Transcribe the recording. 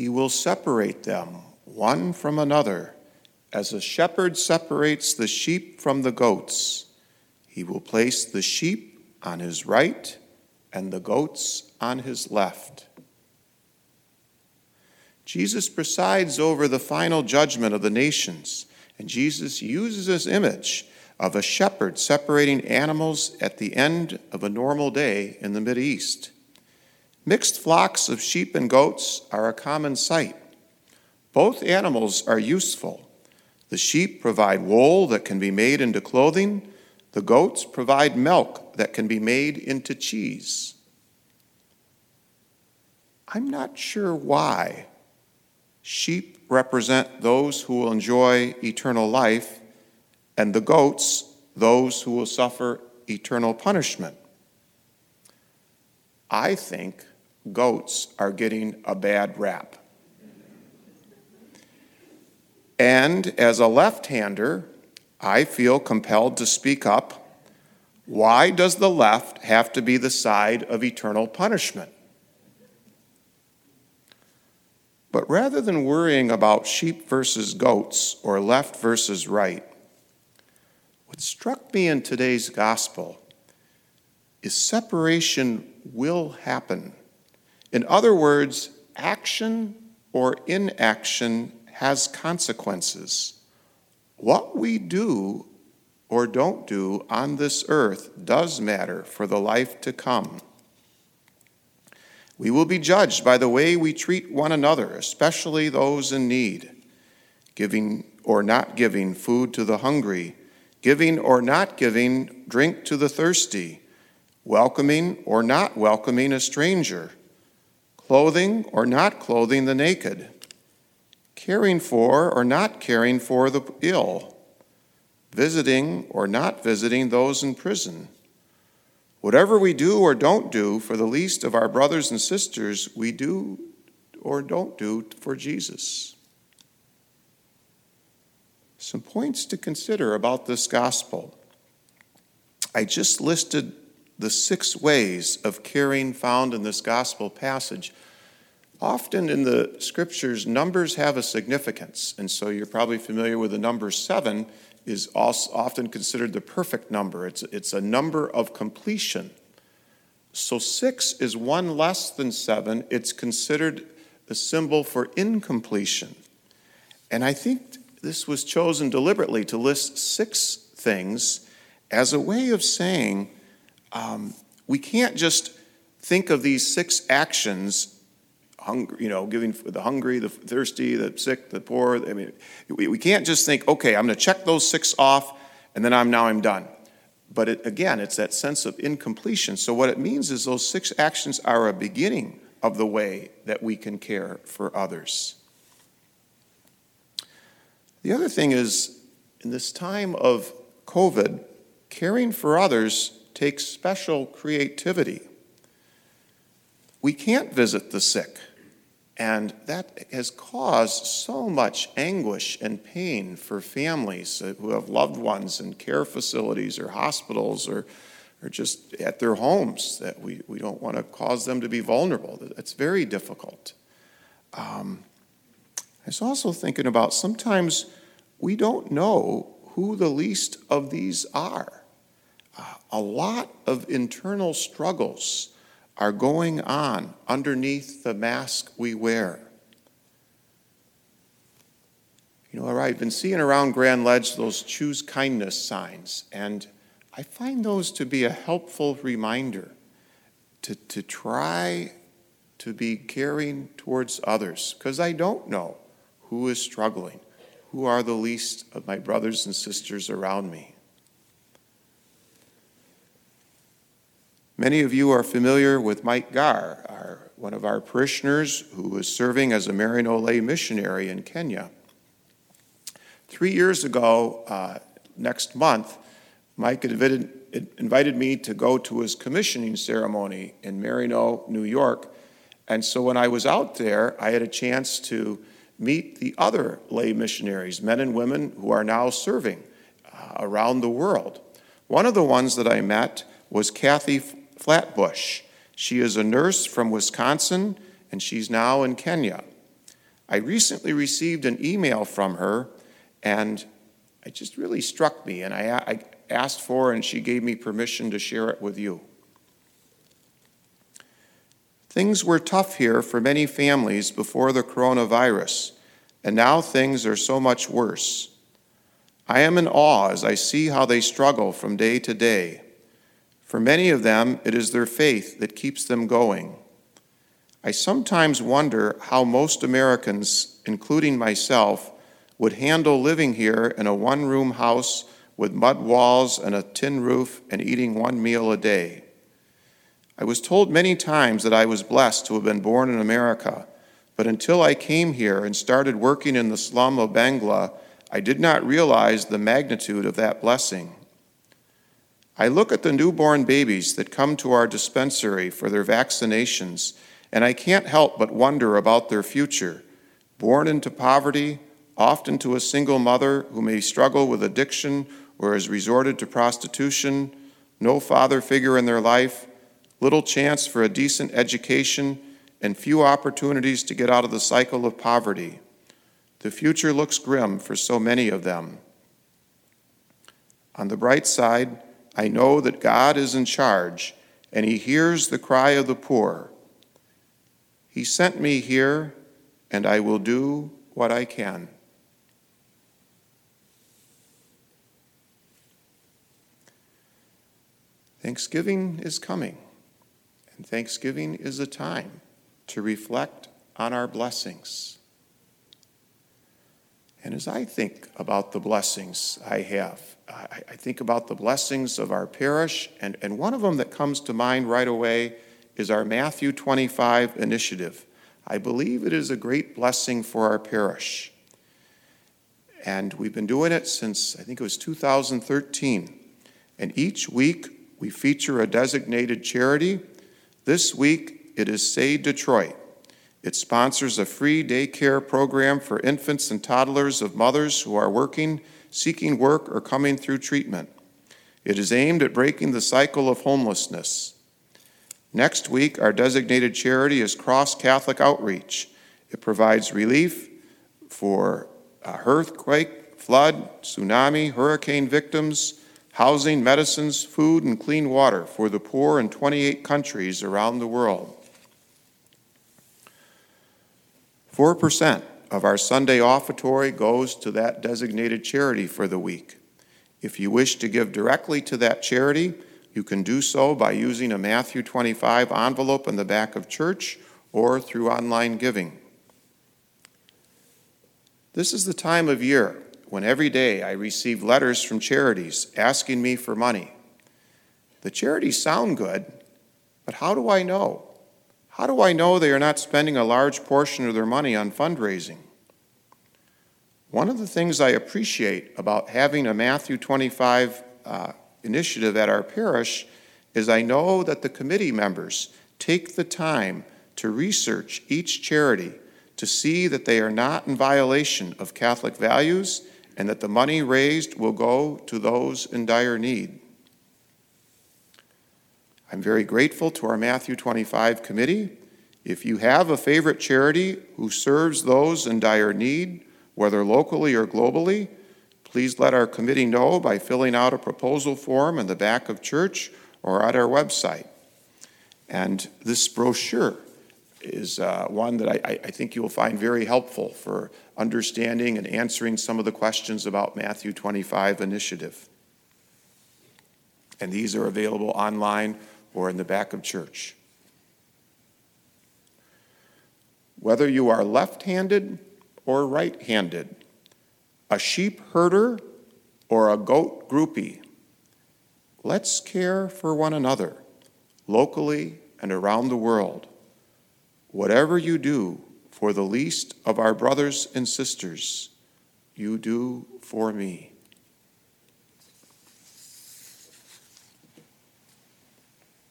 He will separate them one from another, as a shepherd separates the sheep from the goats. He will place the sheep on his right and the goats on his left. Jesus presides over the final judgment of the nations, and Jesus uses this image of a shepherd separating animals at the end of a normal day in the East. Mixed flocks of sheep and goats are a common sight. Both animals are useful. The sheep provide wool that can be made into clothing, the goats provide milk that can be made into cheese. I'm not sure why sheep represent those who will enjoy eternal life, and the goats, those who will suffer eternal punishment. I think goats are getting a bad rap. And as a left hander, I feel compelled to speak up. Why does the left have to be the side of eternal punishment? But rather than worrying about sheep versus goats or left versus right, what struck me in today's gospel is separation will happen. In other words, action or inaction has consequences. What we do or don't do on this earth does matter for the life to come. We will be judged by the way we treat one another, especially those in need, giving or not giving food to the hungry, giving or not giving drink to the thirsty, welcoming or not welcoming a stranger, clothing or not clothing the naked caring for or not caring for the ill, visiting or not visiting those in prison. Whatever we do or don't do for the least of our brothers and sisters, we do or don't do for Jesus. Some points to consider about this gospel. I just listed the six ways of caring found in this gospel passage. Often in the scriptures, numbers have a significance, and so you're probably familiar with the number seven is often considered the perfect number. It's, it's a number of completion. So six is one less than seven. It's considered a symbol for incompletion. And I think this was chosen deliberately to list six things as a way of saying um, we can't just think of these six actions hungry, you know, giving the hungry, the thirsty, the sick, the poor. I mean, we, we can't just think, okay, I'm going to check those six off, and then I'm now I'm done. But it, again, it's that sense of incompletion. So what it means is those six actions are a beginning of the way that we can care for others. The other thing is, in this time of COVID, caring for others takes special creativity. We can't visit the sick. And that has caused so much anguish and pain for families who have loved ones in care facilities or hospitals or, or just at their homes that we, we don't want to cause them to be vulnerable. It's very difficult. Um, I was also thinking about sometimes we don't know who the least of these are. Uh, a lot of internal struggles are going on underneath the mask we wear. You know, I've been seeing around Grand Ledge those choose kindness signs, and I find those to be a helpful reminder to, to try to be caring towards others, because I don't know who is struggling, who are the least of my brothers and sisters around me. Many of you are familiar with Mike Gar, our, one of our parishioners who is serving as a Maryknoll lay missionary in Kenya. Three years ago, uh, next month, Mike invited, invited me to go to his commissioning ceremony in Maryknoll, New York. And so when I was out there, I had a chance to meet the other lay missionaries, men and women who are now serving uh, around the world. One of the ones that I met was Kathy Flatbush. She is a nurse from Wisconsin, and she's now in Kenya. I recently received an email from her, and it just really struck me, and I, I asked for, and she gave me permission to share it with you. Things were tough here for many families before the coronavirus, and now things are so much worse. I am in awe as I see how they struggle from day to day. For many of them, it is their faith that keeps them going. I sometimes wonder how most Americans, including myself, would handle living here in a one room house with mud walls and a tin roof and eating one meal a day. I was told many times that I was blessed to have been born in America, but until I came here and started working in the slum of Bangla, I did not realize the magnitude of that blessing. I look at the newborn babies that come to our dispensary for their vaccinations, and I can't help but wonder about their future. Born into poverty, often to a single mother who may struggle with addiction or has resorted to prostitution, no father figure in their life, little chance for a decent education, and few opportunities to get out of the cycle of poverty. The future looks grim for so many of them. On the bright side, I know that God is in charge and He hears the cry of the poor. He sent me here, and I will do what I can. Thanksgiving is coming, and Thanksgiving is a time to reflect on our blessings. And as I think about the blessings I have, I, I, think about the blessings of our parish, and, and one of them that comes to mind right away is our Matthew 25 initiative. I believe it is a great blessing for our parish. And we've been doing it since, I think it was 2013. And each week we feature a designated charity. This week it is Say Detroit. It sponsors a free daycare program for infants and toddlers of mothers who are working, seeking work, or coming through treatment. It is aimed at breaking the cycle of homelessness. Next week, our designated charity is Cross Catholic Outreach. It provides relief for uh, earthquake, flood, tsunami, hurricane victims, housing, medicines, food, and clean water for the poor in 28 countries around the world. 4% of our Sunday offertory goes to that designated charity for the week. If you wish to give directly to that charity, you can do so by using a Matthew 25 envelope in the back of church or through online giving. This is the time of year when every day I receive letters from charities asking me for money. The charities sound good, but how do I know? How do I know they are not spending a large portion of their money on fundraising? One of the things I appreciate about having a Matthew 25 uh, initiative at our parish is I know that the committee members take the time to research each charity to see that they are not in violation of Catholic values and that the money raised will go to those in dire need. I'm very grateful to our Matthew 25 committee. If you have a favorite charity who serves those in dire need, whether locally or globally, please let our committee know by filling out a proposal form in the back of church or at our website. And this brochure is uh, one that I, I, think you will find very helpful for understanding and answering some of the questions about Matthew 25 initiative. And these are available online or in the back of church. Whether you are left handed or right handed, a sheep herder or a goat groupie, let's care for one another, locally and around the world. Whatever you do for the least of our brothers and sisters, you do for me.